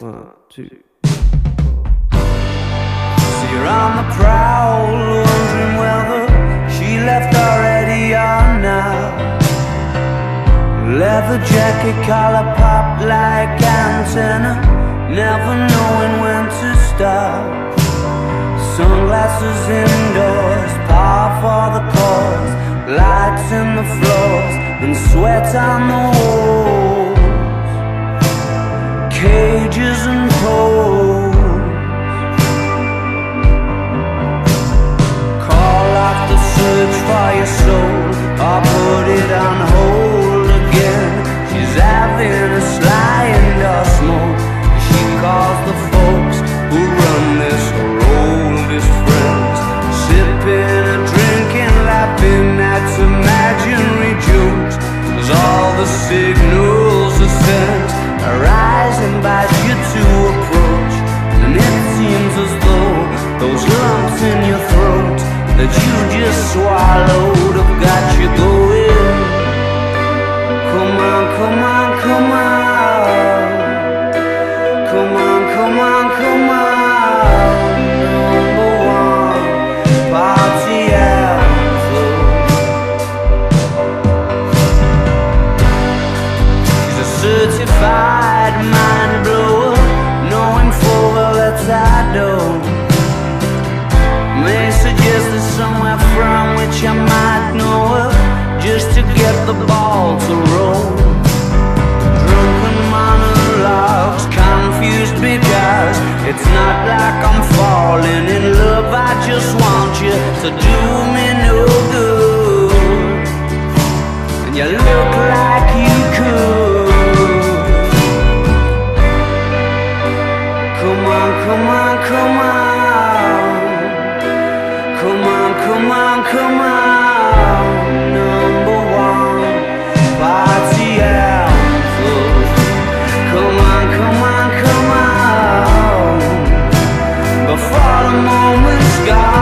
One, two. So you're on the prowl, wondering whether she left already or not. Leather jacket, collar pop like antenna, never knowing when to stop. Sunglasses indoors, par for the cause, lights in the floors, and sweat on the walls. Cages and Don't. May suggest there's somewhere from which I might know her, just to get the ball to roll. Drunken monologues, confused because it's not like I'm falling in love. I just want you to do me no good. And you look like you all the moments gone